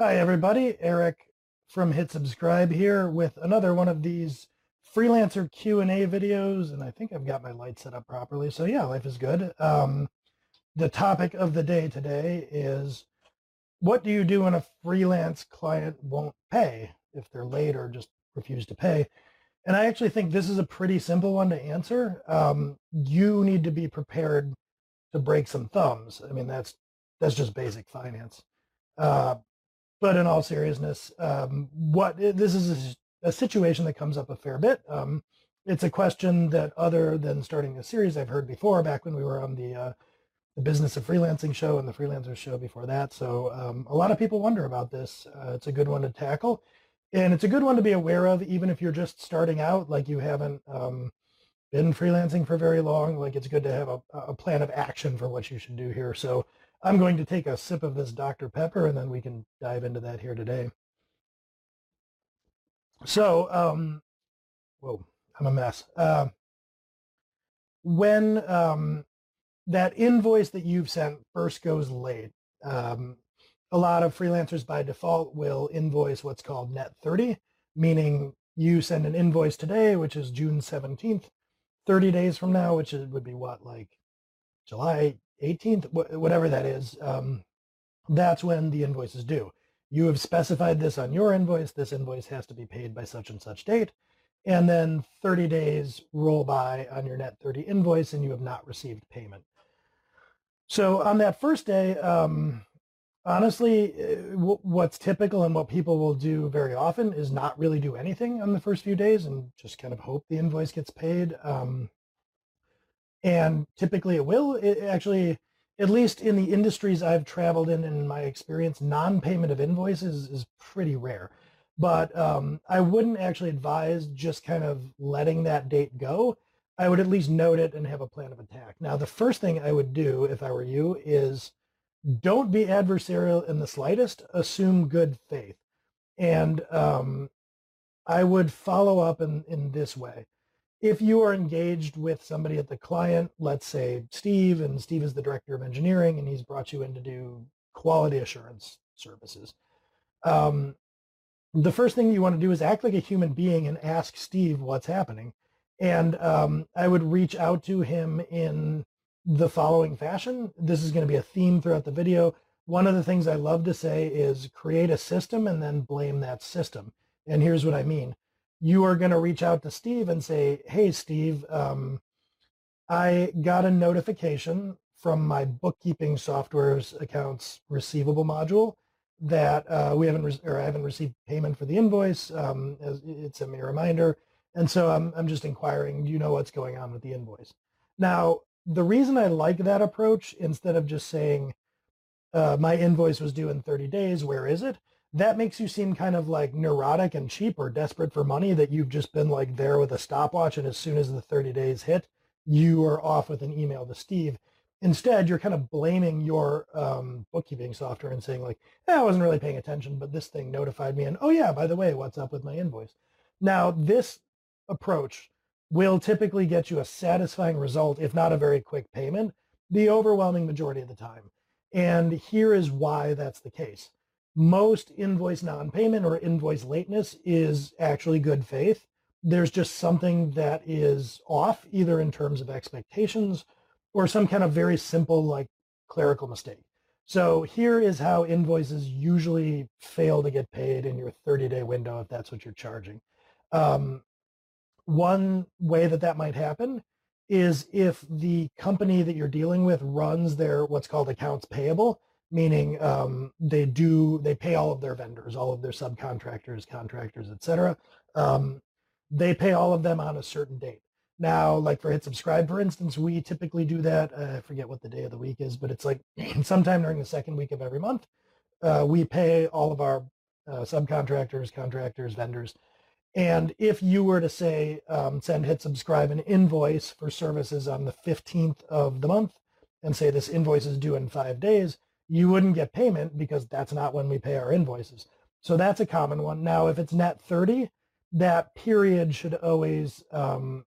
Hi, everybody. Eric from Hit Subscribe here with another one of these freelancer Q&A videos. And I think I've got my light set up properly. So yeah, life is good. Um, the topic of the day today is what do you do when a freelance client won't pay if they're late or just refuse to pay? And I actually think this is a pretty simple one to answer. Um, you need to be prepared to break some thumbs. I mean, that's that's just basic finance. Uh, but in all seriousness, um, what this is a, a, situation that comes up a fair bit. Um, it's a question that, other than starting a series, I've heard before back when we were on the uh, the Business of Freelancing show and the Freelancers show before that. So um, a lot of people wonder about this. Uh, it's a good one to tackle, and it's a good one to be aware of, even if you're just starting out, like you haven't um, been freelancing for very long. Like it's good to have a, a plan of action for what you should do here. So I'm going to take a sip of this Dr. Pepper and then we can dive into that here today. So, um, whoa, I'm a mess. Uh, when um, that invoice that you've sent first goes late, um, a lot of freelancers by default will invoice what's called net 30, meaning you send an invoice today, which is June 17th, 30 days from now, which is, would be what, like July 18th, whatever that is, um, that's when the invoice is due. You have specified this on your invoice. This invoice has to be paid by such and such date. And then 30 days roll by on your net 30 invoice and you have not received payment. So on that first day, um, honestly, uh, what's typical and what people will do very often is not really do anything on the first few days and just kind of hope the invoice gets paid. Um, and typically it will. It actually, at least in the industries I've traveled in, in my experience, non-payment of invoices is pretty rare. But um, I wouldn't actually advise just kind of letting that date go. I would at least note it and have a plan of attack. Now, the first thing I would do if I were you is don't be adversarial in the slightest. Assume good faith. And um, I would follow up in, in this way if you are engaged with somebody at the client, let's say Steve, and Steve is the director of engineering, and he's brought you in to do quality assurance services. Um, the first thing you want to do is act like a human being and ask Steve what's happening. And um, I would reach out to him in the following fashion. This is going to be a theme throughout the video. One of the things I love to say is create a system and then blame that system. And here's what I mean you are going to reach out to Steve and say, hey, Steve, um, I got a notification from my bookkeeping software's accounts receivable module that uh, we haven't re- or I haven't received payment for the invoice. Um, it sent me a reminder, and so I'm I'm just inquiring. Do you know what's going on with the invoice? Now, the reason I like that approach instead of just saying uh, my invoice was due in 30 days, where is it? That makes you seem kind of like neurotic and cheap or desperate for money that you've just been like there with a stopwatch and as soon as the 30 days hit you are off with an email to steve. Instead you're kind of blaming your um, bookkeeping software and saying like eh, i wasn't really paying attention but this thing notified me and oh yeah by the way what's up with my invoice? Now this approach will typically get you a satisfying result if not a very quick payment the overwhelming majority of the time. And here is why that's the case most invoice non-payment or invoice lateness is actually good faith. There's just something that is off either in terms of expectations or some kind of very simple like clerical mistake. So here is how invoices usually fail to get paid in your 30-day window if that's what you're charging. Um, one way that that might happen is if the company that you're dealing with runs their what's called accounts payable meaning um, they do they pay all of their vendors, all of their subcontractors, contractors, etc. Um, they pay all of them on a certain date. Now, like for Hit Subscribe, for instance, we typically do that. Uh, I forget what the day of the week is, but it's like sometime during the second week of every month. Uh, we pay all of our uh, subcontractors, contractors, vendors. And if you were to say, um, send Hit Subscribe an invoice for services on the 15th of the month and say this invoice is due in five days, you wouldn't get payment because that's not when we pay our invoices. So that's a common one. Now, if it's net 30, that period should always um,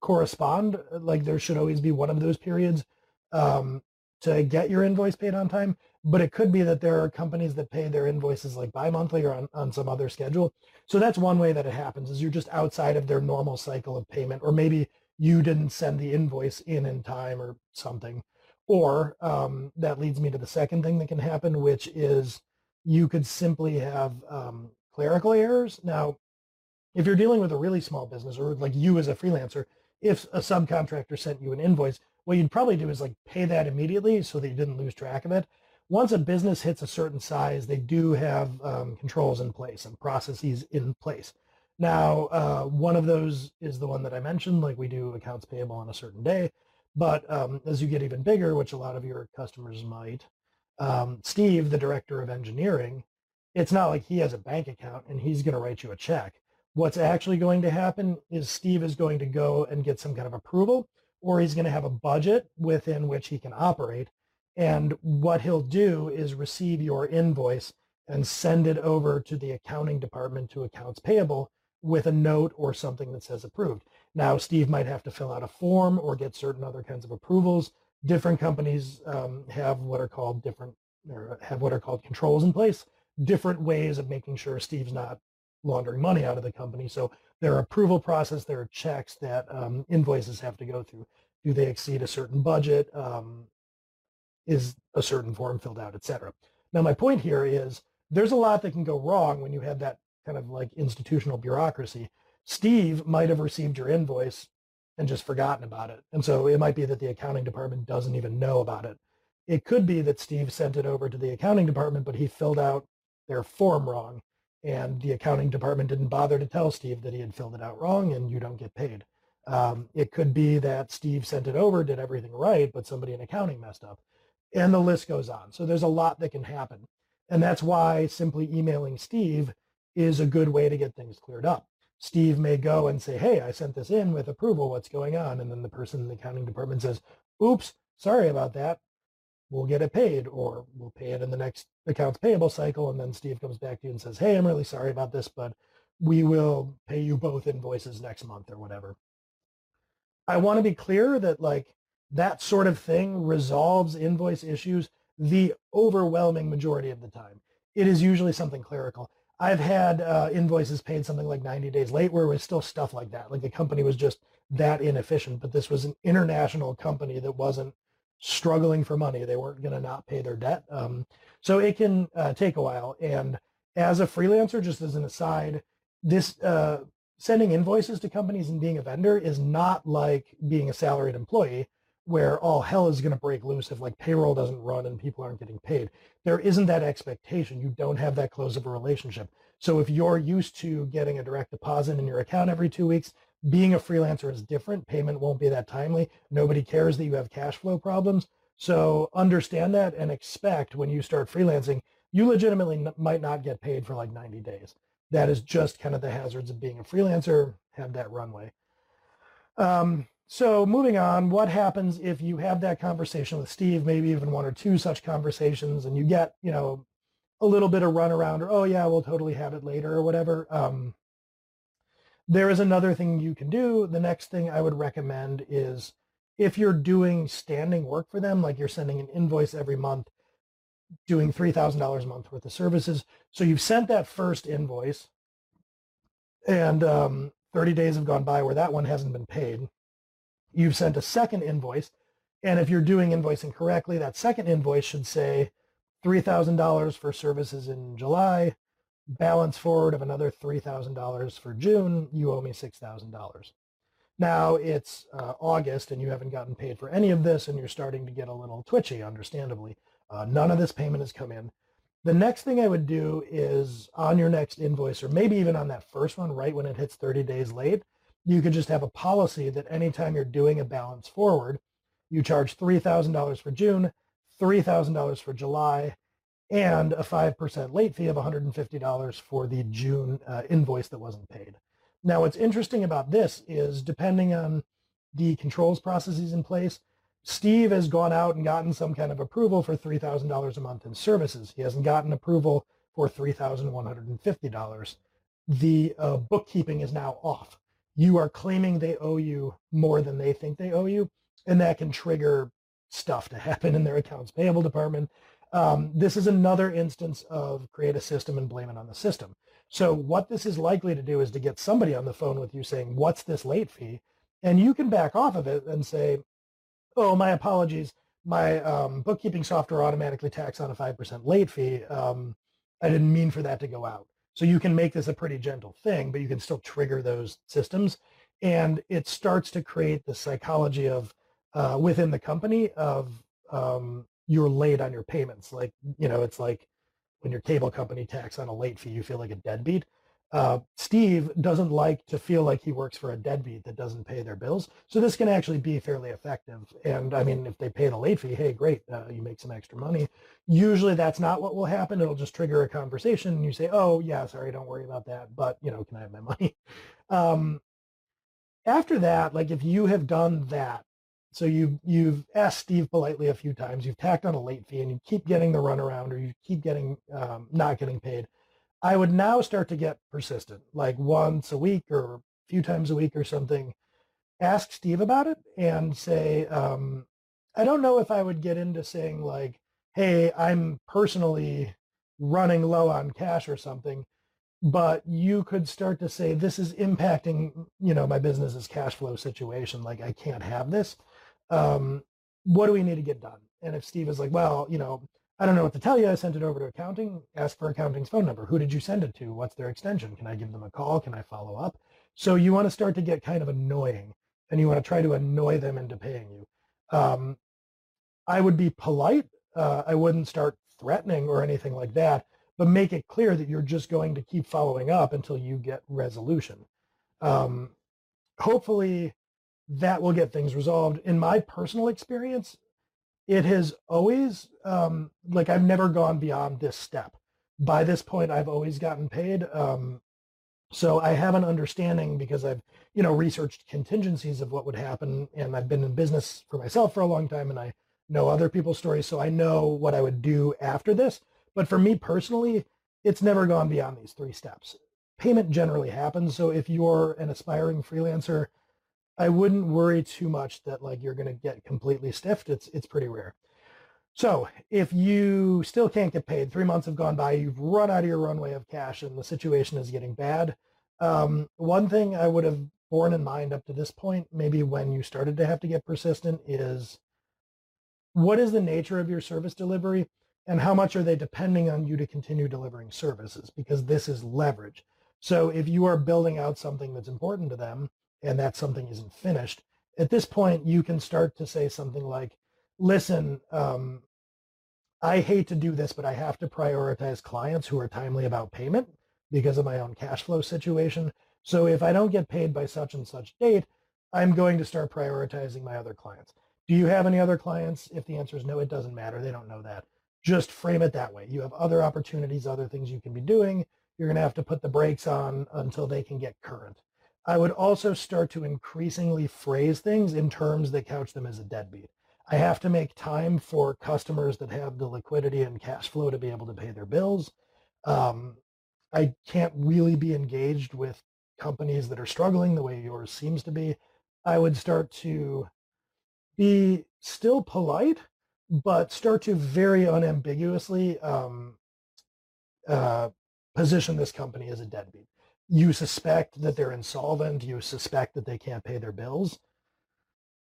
correspond. Like there should always be one of those periods um, to get your invoice paid on time. but it could be that there are companies that pay their invoices like bi-monthly or on, on some other schedule. So that's one way that it happens is you're just outside of their normal cycle of payment, or maybe you didn't send the invoice in in time or something. Or um, that leads me to the second thing that can happen, which is you could simply have um, clerical errors. Now, if you're dealing with a really small business or like you as a freelancer, if a subcontractor sent you an invoice, what you'd probably do is like pay that immediately so that you didn't lose track of it. Once a business hits a certain size, they do have um, controls in place and processes in place. Now, uh, one of those is the one that I mentioned, like we do accounts payable on a certain day. But um, as you get even bigger, which a lot of your customers might, um, Steve, the director of engineering, it's not like he has a bank account and he's going to write you a check. What's actually going to happen is Steve is going to go and get some kind of approval or he's going to have a budget within which he can operate. And what he'll do is receive your invoice and send it over to the accounting department to accounts payable with a note or something that says approved. Now, Steve might have to fill out a form or get certain other kinds of approvals. Different companies um, have what are called different or have what are called controls in place, different ways of making sure Steve's not laundering money out of the company. So there are approval process, there are checks that um, invoices have to go through. Do they exceed a certain budget? Um, is a certain form filled out, et cetera. Now, my point here is there's a lot that can go wrong when you have that kind of like institutional bureaucracy. Steve might have received your invoice and just forgotten about it. And so it might be that the accounting department doesn't even know about it. It could be that Steve sent it over to the accounting department, but he filled out their form wrong and the accounting department didn't bother to tell Steve that he had filled it out wrong and you don't get paid. Um, it could be that Steve sent it over, did everything right, but somebody in accounting messed up. And the list goes on. So there's a lot that can happen. And that's why simply emailing Steve is a good way to get things cleared up. Steve may go and say, hey, I sent this in with approval. What's going on? And then the person in the accounting department says, oops, sorry about that we'll get it paid or we'll pay it in the next accounts payable cycle. And then Steve comes back to you and says, hey, I'm really sorry about this, but we will pay you both invoices next month or whatever. I want to be clear that like that sort of thing resolves invoice issues the overwhelming majority of the time. It is usually something clerical. I've had uh, invoices paid something like 90 days late where it was still stuff like that. Like the company was just that inefficient, but this was an international company that wasn't struggling for money. They weren't going to not pay their debt. Um, so it can uh, take a while. And as a freelancer, just as an aside, this uh, sending invoices to companies and being a vendor is not like being a salaried employee where all hell is going to break loose if like payroll doesn't run and people aren't getting paid. There isn't that expectation. You don't have that close of a relationship. So if you're used to getting a direct deposit in your account every two weeks, being a freelancer is different. Payment won't be that timely. Nobody cares that you have cash flow problems. So understand that and expect when you start freelancing, you legitimately might not get paid for like 90 days. That is just kind of the hazards of being a freelancer. Have that runway. Um, so moving on, what happens if you have that conversation with Steve, maybe even one or two such conversations, and you get, you know, a little bit of runaround or, oh yeah, we'll totally have it later or whatever. Um, there is another thing you can do. The next thing I would recommend is if you're doing standing work for them, like you're sending an invoice every month, doing $3,000 a month worth of services. So you've sent that first invoice and um, 30 days have gone by where that one hasn't been paid. You've sent a second invoice. And if you're doing invoicing correctly, that second invoice should say $3,000 for services in July, balance forward of another $3,000 for June, you owe me $6,000. Now it's uh, August and you haven't gotten paid for any of this and you're starting to get a little twitchy, understandably. Uh, none of this payment has come in. The next thing I would do is on your next invoice or maybe even on that first one, right when it hits 30 days late, you could just have a policy that anytime you're doing a balance forward, you charge $3,000 for June, $3,000 for July, and a 5% late fee of $150 for the June uh, invoice that wasn't paid. Now, what's interesting about this is depending on the controls processes in place, Steve has gone out and gotten some kind of approval for $3,000 a month in services. He hasn't gotten approval for $3,150. The uh, bookkeeping is now off. You are claiming they owe you more than they think they owe you, and that can trigger stuff to happen in their accounts payable department Um, this is another instance of create a system and blame it on the system. So what this is likely to do is to get somebody on the phone with you saying, what's this late fee? And you can back off of it and say, oh, my apologies. My um, bookkeeping software automatically tacks on a 5% late fee. Um, I didn't mean for that to go out. So you can make this a pretty gentle thing, but you can still trigger those systems. And it starts to create the psychology of uh, within the company of um, you're late on your payments. Like, you know, it's like when your cable company tacks on a late fee, you feel like a deadbeat. Uh, Steve doesn't like to feel like he works for a deadbeat that doesn't pay their bills. So this can actually be fairly effective. And I mean, if they pay the late fee, hey, great, uh, you make some extra money. Usually that's not what will happen. It'll just trigger a conversation and you say, oh, yeah, sorry, don't worry about that. But, you know, can I have my money? Um, after that, like if you have done that, so you you've asked Steve politely a few times, you've tacked on a late fee, and you keep getting the runaround, or you keep getting um, not getting paid. I would now start to get persistent, like once a week or a few times a week or something. Ask Steve about it and say, um, I don't know if I would get into saying like, hey, I'm personally running low on cash or something, but you could start to say this is impacting, you know, my business's cash flow situation. Like I can't have this um, what do we need to get done? And if Steve is like, well, you know, I don't know what to tell you. I sent it over to accounting. Ask for accounting's phone number. Who did you send it to? What's their extension? Can I give them a call? Can I follow up? So you want to start to get kind of annoying and you want to try to annoy them into paying you. Um, I would be polite. Uh, I wouldn't start threatening or anything like that, but make it clear that you're just going to keep following up until you get resolution. Um, hopefully that will get things resolved. In my personal experience, it has always, um, like I've never gone beyond this step. By this point, I've always gotten paid. Um, so I have an understanding because I've, you know, researched contingencies of what would happen and I've been in business for myself for a long time and I know other people's stories. So I know what I would do after this. But for me personally, it's never gone beyond these three steps. Payment generally happens. So if you're an aspiring freelancer, I wouldn't worry too much that like you're going to get completely stiffed. It's it's pretty rare. So if you still can't get paid, three months have gone by, you've run out of your runway of cash, and the situation is getting bad. Um, one thing I would have borne in mind up to this point, maybe when you started to have to get persistent, is what is the nature of your service delivery and how much are they depending on you to continue delivering services? Because this is leverage. So if you are building out something that's important to them, and that something isn't finished, at this point you can start to say something like, listen, um, I hate to do this, but I have to prioritize clients who are timely about payment because of my own cash flow situation. So if I don't get paid by such and such date, I'm going to start prioritizing my other clients. Do you have any other clients? If the answer is no, it doesn't matter. They don't know that. Just frame it that way. You have other opportunities, other things you can be doing. You're going to have to put the brakes on until they can get current. I would also start to increasingly phrase things in terms that couch them as a deadbeat. I have to make time for customers that have the liquidity and cash flow to be able to pay their bills. Um, I can't really be engaged with companies that are struggling the way yours seems to be. I would start to be still polite, but start to very unambiguously um, uh, position this company as a deadbeat you suspect that they're insolvent, you suspect that they can't pay their bills,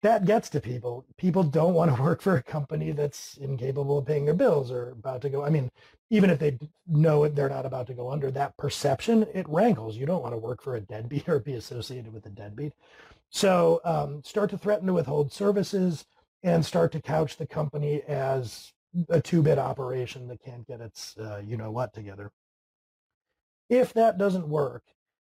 that gets to people. People don't want to work for a company that's incapable of paying their bills or about to go. I mean, even if they know they're not about to go under, that perception, it rankles. You don't want to work for a deadbeat or be associated with a deadbeat. So um, start to threaten to withhold services and start to couch the company as a two-bit operation that can't get its uh, you know what together. If that doesn't work,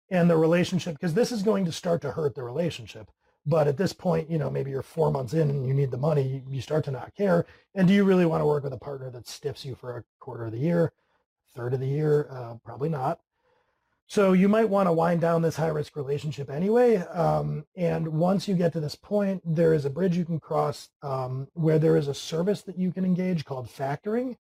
and the relationship, because this is going to start to hurt the relationship. But at this point, you know, maybe you're four months in and you need the money, you start to not care. And do you really want to work with a partner that stiffs you for a quarter of the year, third of the year? Uh, probably not. So you might want to wind down this high risk relationship anyway. Um, and once you get to this point, there is a bridge you can cross um, where there is a service that you can engage called factoring.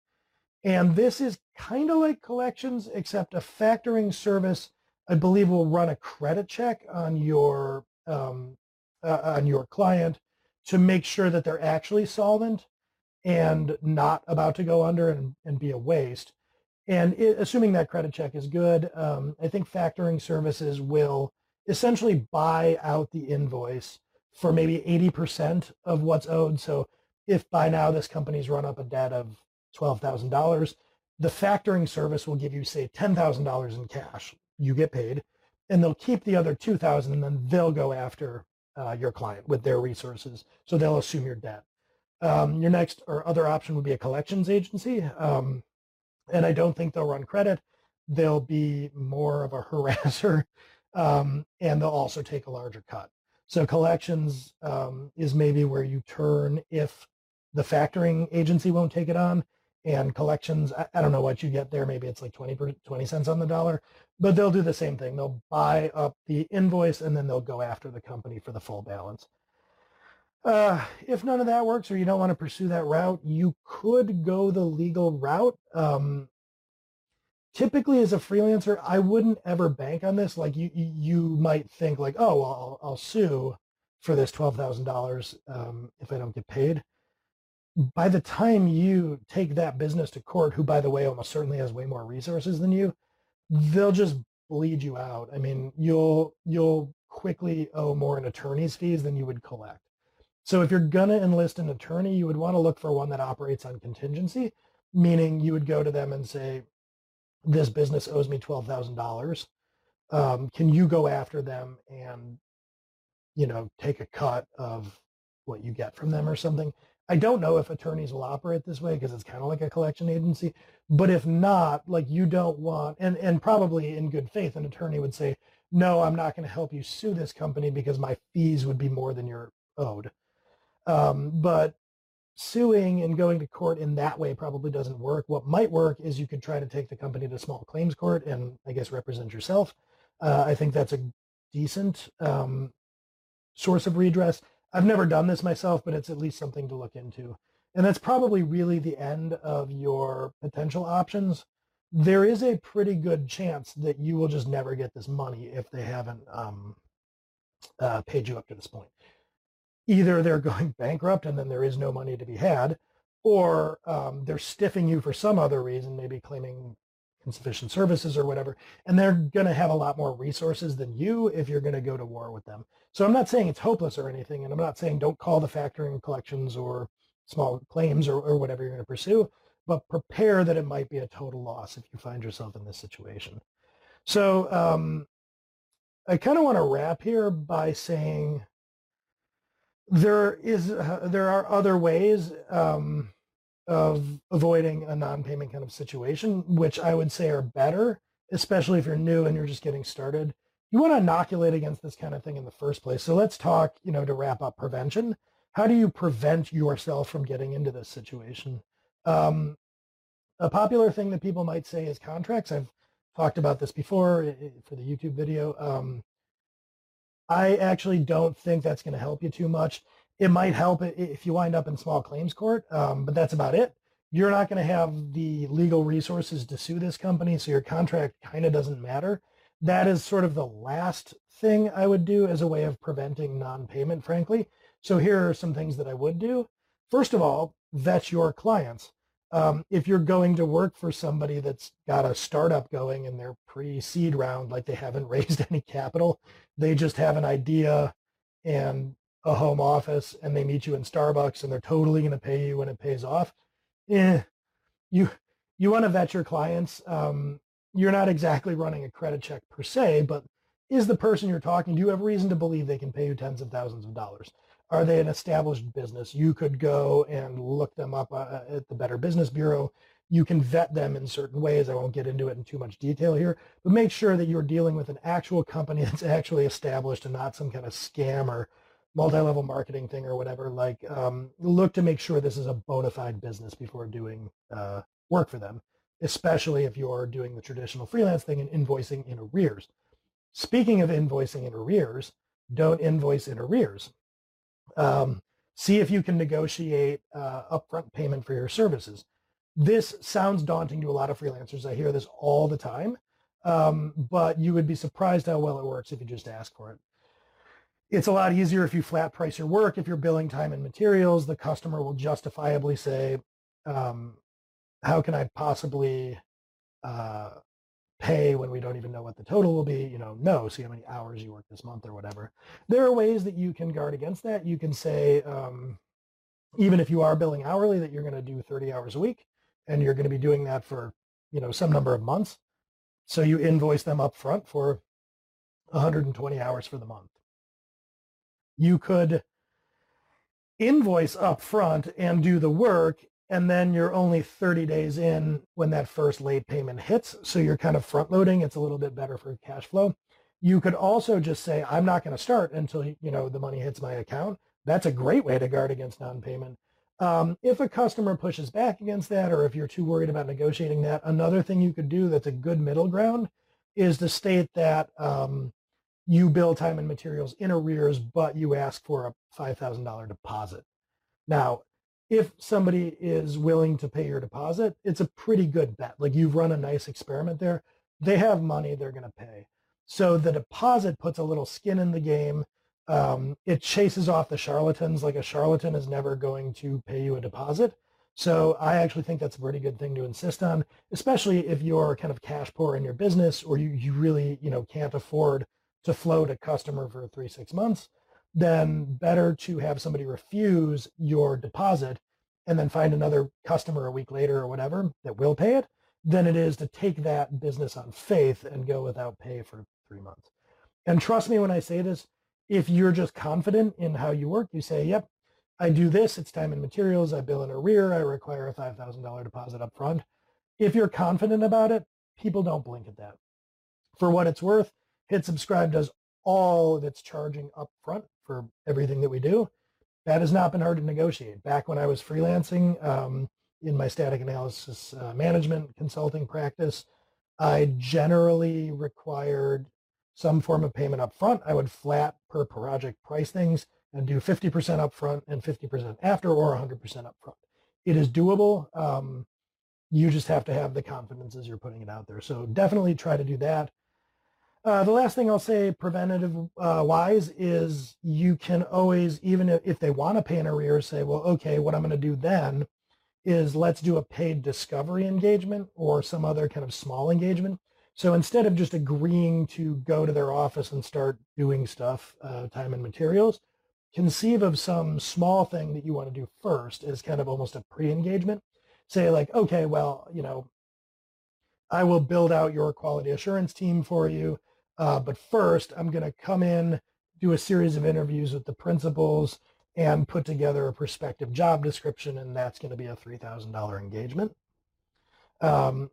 And this is kind of like collections, except a factoring service I believe will run a credit check on your um, uh, on your client to make sure that they're actually solvent. and not about to go under and, and be a waste. And it, assuming that credit check is good, um, I think factoring services will essentially buy out the invoice for maybe 80% of what's owed. So if by now this company's run up a debt of $12,000, the factoring service will give you, say, $10,000 in cash. You get paid, and they'll keep the other 2000 and then they'll go after uh, your client with their resources. So they'll assume your debt. Um, your next or other option would be a collections agency. Um, and I don't think they'll run credit. They'll be more of a harasser, um, and they'll also take a larger cut. So collections um, is maybe where you turn if the factoring agency won't take it on, and collections, I, I don't know what you get there. Maybe it's like 20, 20 cents on the dollar, but they'll do the same thing. They'll buy up the invoice and then they'll go after the company for the full balance. Uh, if none of that works or you don't want to pursue that route, you could go the legal route. Um, typically as a freelancer, I wouldn't ever bank on this. Like you, you might think like, oh, well, I'll, I'll sue for this $12,000 um, if I don't get paid. By the time you take that business to court, who by the way, almost certainly has way more resources than you, they'll just bleed you out. I mean, you'll, you'll quickly owe more in attorney's fees than you would collect. So if you're to enlist an attorney, you would want to look for one that operates on contingency, meaning you would go to them and say, this business owes me $12,000. Um, can you go after them and, you know, take a cut of what you get from them or something? I don't know if attorneys will operate this way because it's kind of like a collection agency. But if not, like you don't want, and, and probably in good faith, an attorney would say, no, I'm not going to help you sue this company because my fees would be more than you're owed. Um, but suing and going to court in that way probably doesn't work. What might work is you could try to take the company to small claims court and I guess represent yourself. Uh, I think that's a decent um, source of redress. I've never done this myself, but it's at least something to look into. And that's probably really the end of your potential options. There is a pretty good chance that you will just never get this money if they haven't um, uh, paid you up to this point either they're going bankrupt and then there is no money to be had, or um, they're stiffing you for some other reason, maybe claiming insufficient services or whatever, and they're going to have a lot more resources than you if you're going to go to war with them. So I'm not saying it's hopeless or anything, and I'm not saying don't call the factoring collections or small claims or, or whatever you're going to pursue, but prepare that it might be a total loss if you find yourself in this situation. So um, I kind of want to wrap here by saying there is uh, there are other ways um, of avoiding a non-payment kind of situation, which I would say are better, especially if you're new and you're just getting started. You want to inoculate against this kind of thing in the first place. So let's talk, you know, to wrap up prevention. How do you prevent yourself from getting into this situation? Um, a popular thing that people might say is contracts. I've talked about this before for the YouTube video. Um, I actually don't think that's going to help you too much. It might help if you wind up in small claims court, um, but that's about it. You're not going to have the legal resources to sue this company, so your contract kind of doesn't matter. That is sort of the last thing I would do as a way of preventing non-payment, frankly. So here are some things that I would do. First of all, vet your clients. Um, if you're going to work for somebody that's got a startup going in their pre-seed round, like they haven't raised any capital, they just have an idea and a home office and they meet you in Starbucks and they're totally going to pay you when it pays off. Eh, you, you want to vet your clients. Um, you're not exactly running a credit check per se, but is the person you're talking, do you have reason to believe they can pay you tens of thousands of dollars? Are they an established business? You could go and look them up uh, at the Better Business Bureau. You can vet them in certain ways. I won't get into it in too much detail here, but make sure that you're dealing with an actual company that's actually established and not some kind of scam or multi-level marketing thing or whatever. Like, um, look to make sure this is a bona fide business before doing uh, work for them, especially if you're doing the traditional freelance thing and invoicing in arrears. Speaking of invoicing in arrears, don't invoice in arrears. Um, see if you can negotiate uh, upfront payment for your services. This sounds daunting to a lot of freelancers. I hear this all the time, um, but you would be surprised how well it works if you just ask for it. It's a lot easier if you flat price your work. If you're billing time and materials, the customer will justifiably say, um, how can I possibly uh, pay when we don't even know what the total will be, you know, no, see how many hours you work this month or whatever. There are ways that you can guard against that. You can say, um, even if you are billing hourly, that you're going to do 30 hours a week and you're going to be doing that for, you know, some number of months. So you invoice them up front for 120 hours for the month. You could invoice up front and do the work and then you're only 30 days in when that first late payment hits. So you're kind of front loading. It's a little bit better for cash flow. You could also just say, I'm not going to start until, you know, the money hits my account. That's a great way to guard against non-payment. Um, if a customer pushes back against that, or if you're too worried about negotiating that, another thing you could do that's a good middle ground is to state that um, you bill time and materials in arrears, but you ask for a $5,000 deposit. Now, if somebody is willing to pay your deposit, it's a pretty good bet. Like you've run a nice experiment there. They have money they're going to pay. So the deposit puts a little skin in the game. Um, it chases off the charlatans. Like a charlatan is never going to pay you a deposit. So I actually think that's a pretty good thing to insist on, especially if you're kind of cash poor in your business or you, you really, you know, can't afford to float a customer for three, six months then mm. better to have somebody refuse your deposit and then find another customer a week later or whatever that will pay it than it is to take that business on faith and go without pay for three months. And trust me when I say this, if you're just confident in how you work, you say, yep, I do this, it's time and materials, I bill in arrear, I require a $5,000 deposit up front. If you're confident about it, people don't blink at that. For what it's worth, Hit Subscribe does all of its charging up front for everything that we do. That has not been hard to negotiate. Back when I was freelancing um, in my static analysis uh, management consulting practice, I generally required some form of payment up front. I would flat per project price things and do 50% up front and 50% after or 100% up front. It is doable. Um, you just have to have the confidence as you're putting it out there. So definitely try to do that. Uh, the last thing I'll say preventative uh, wise is you can always, even if, if they want to pay an arrears, say, well, okay, what I'm going to do then is let's do a paid discovery engagement or some other kind of small engagement. So instead of just agreeing to go to their office and start doing stuff, uh, time and materials, conceive of some small thing that you want to do first as kind of almost a pre-engagement. Say like, okay, well, you know, I will build out your quality assurance team for you. Uh, but first, I'm going to come in, do a series of interviews with the principals, and put together a prospective job description, and that's going to be a $3,000 engagement. Um,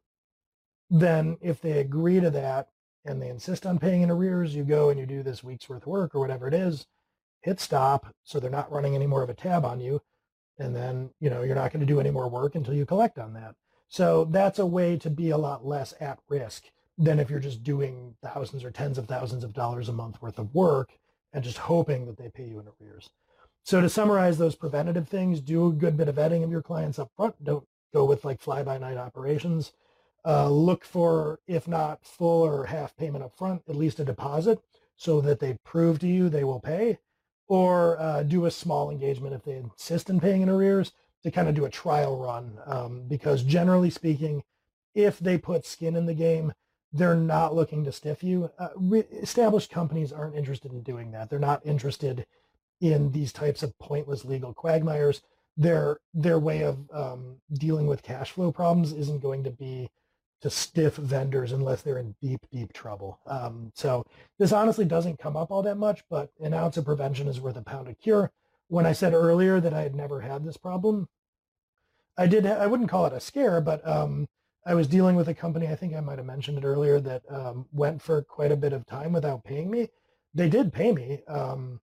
then if they agree to that and they insist on paying in arrears, you go and you do this week's worth of work or whatever it is, hit stop so they're not running any more of a tab on you. And then, you know, you're not going to do any more work until you collect on that. So that's a way to be a lot less at risk than if you're just doing thousands or tens of thousands of dollars a month worth of work and just hoping that they pay you in arrears. So to summarize those preventative things, do a good bit of vetting of your clients up front. Don't go with like fly-by-night operations. Uh, look for, if not full or half payment up front, at least a deposit so that they prove to you they will pay. Or uh, do a small engagement if they insist in paying in arrears to kind of do a trial run. Um, because generally speaking, if they put skin in the game, they're not looking to stiff you. Uh, re- established companies aren't interested in doing that. They're not interested in these types of pointless legal quagmires. Their their way of um, dealing with cash flow problems isn't going to be to stiff vendors unless they're in deep deep trouble. Um, so this honestly doesn't come up all that much, but an ounce of prevention is worth a pound of cure. When I said earlier that I had never had this problem, I did. I wouldn't call it a scare, but um, I was dealing with a company, I think I might have mentioned it earlier, that um, went for quite a bit of time without paying me. They did pay me. Um,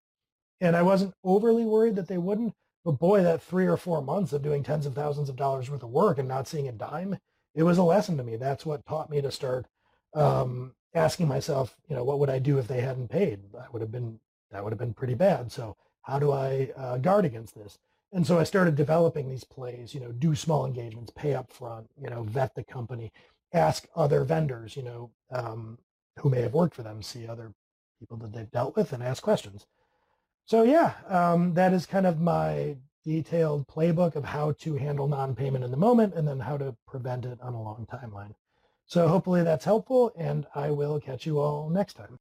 and I wasn't overly worried that they wouldn't. But boy, that three or four months of doing tens of thousands of dollars worth of work and not seeing a dime, it was a lesson to me. That's what taught me to start um, asking myself, you know, what would I do if they hadn't paid? That would have been that would have been pretty bad. So how do I uh, guard against this? And so I started developing these plays, you know, do small engagements, pay up front, you know, vet the company, ask other vendors, you know, um, who may have worked for them, see other people that they've dealt with and ask questions. So yeah, um, that is kind of my detailed playbook of how to handle non-payment in the moment and then how to prevent it on a long timeline. So hopefully that's helpful and I will catch you all next time.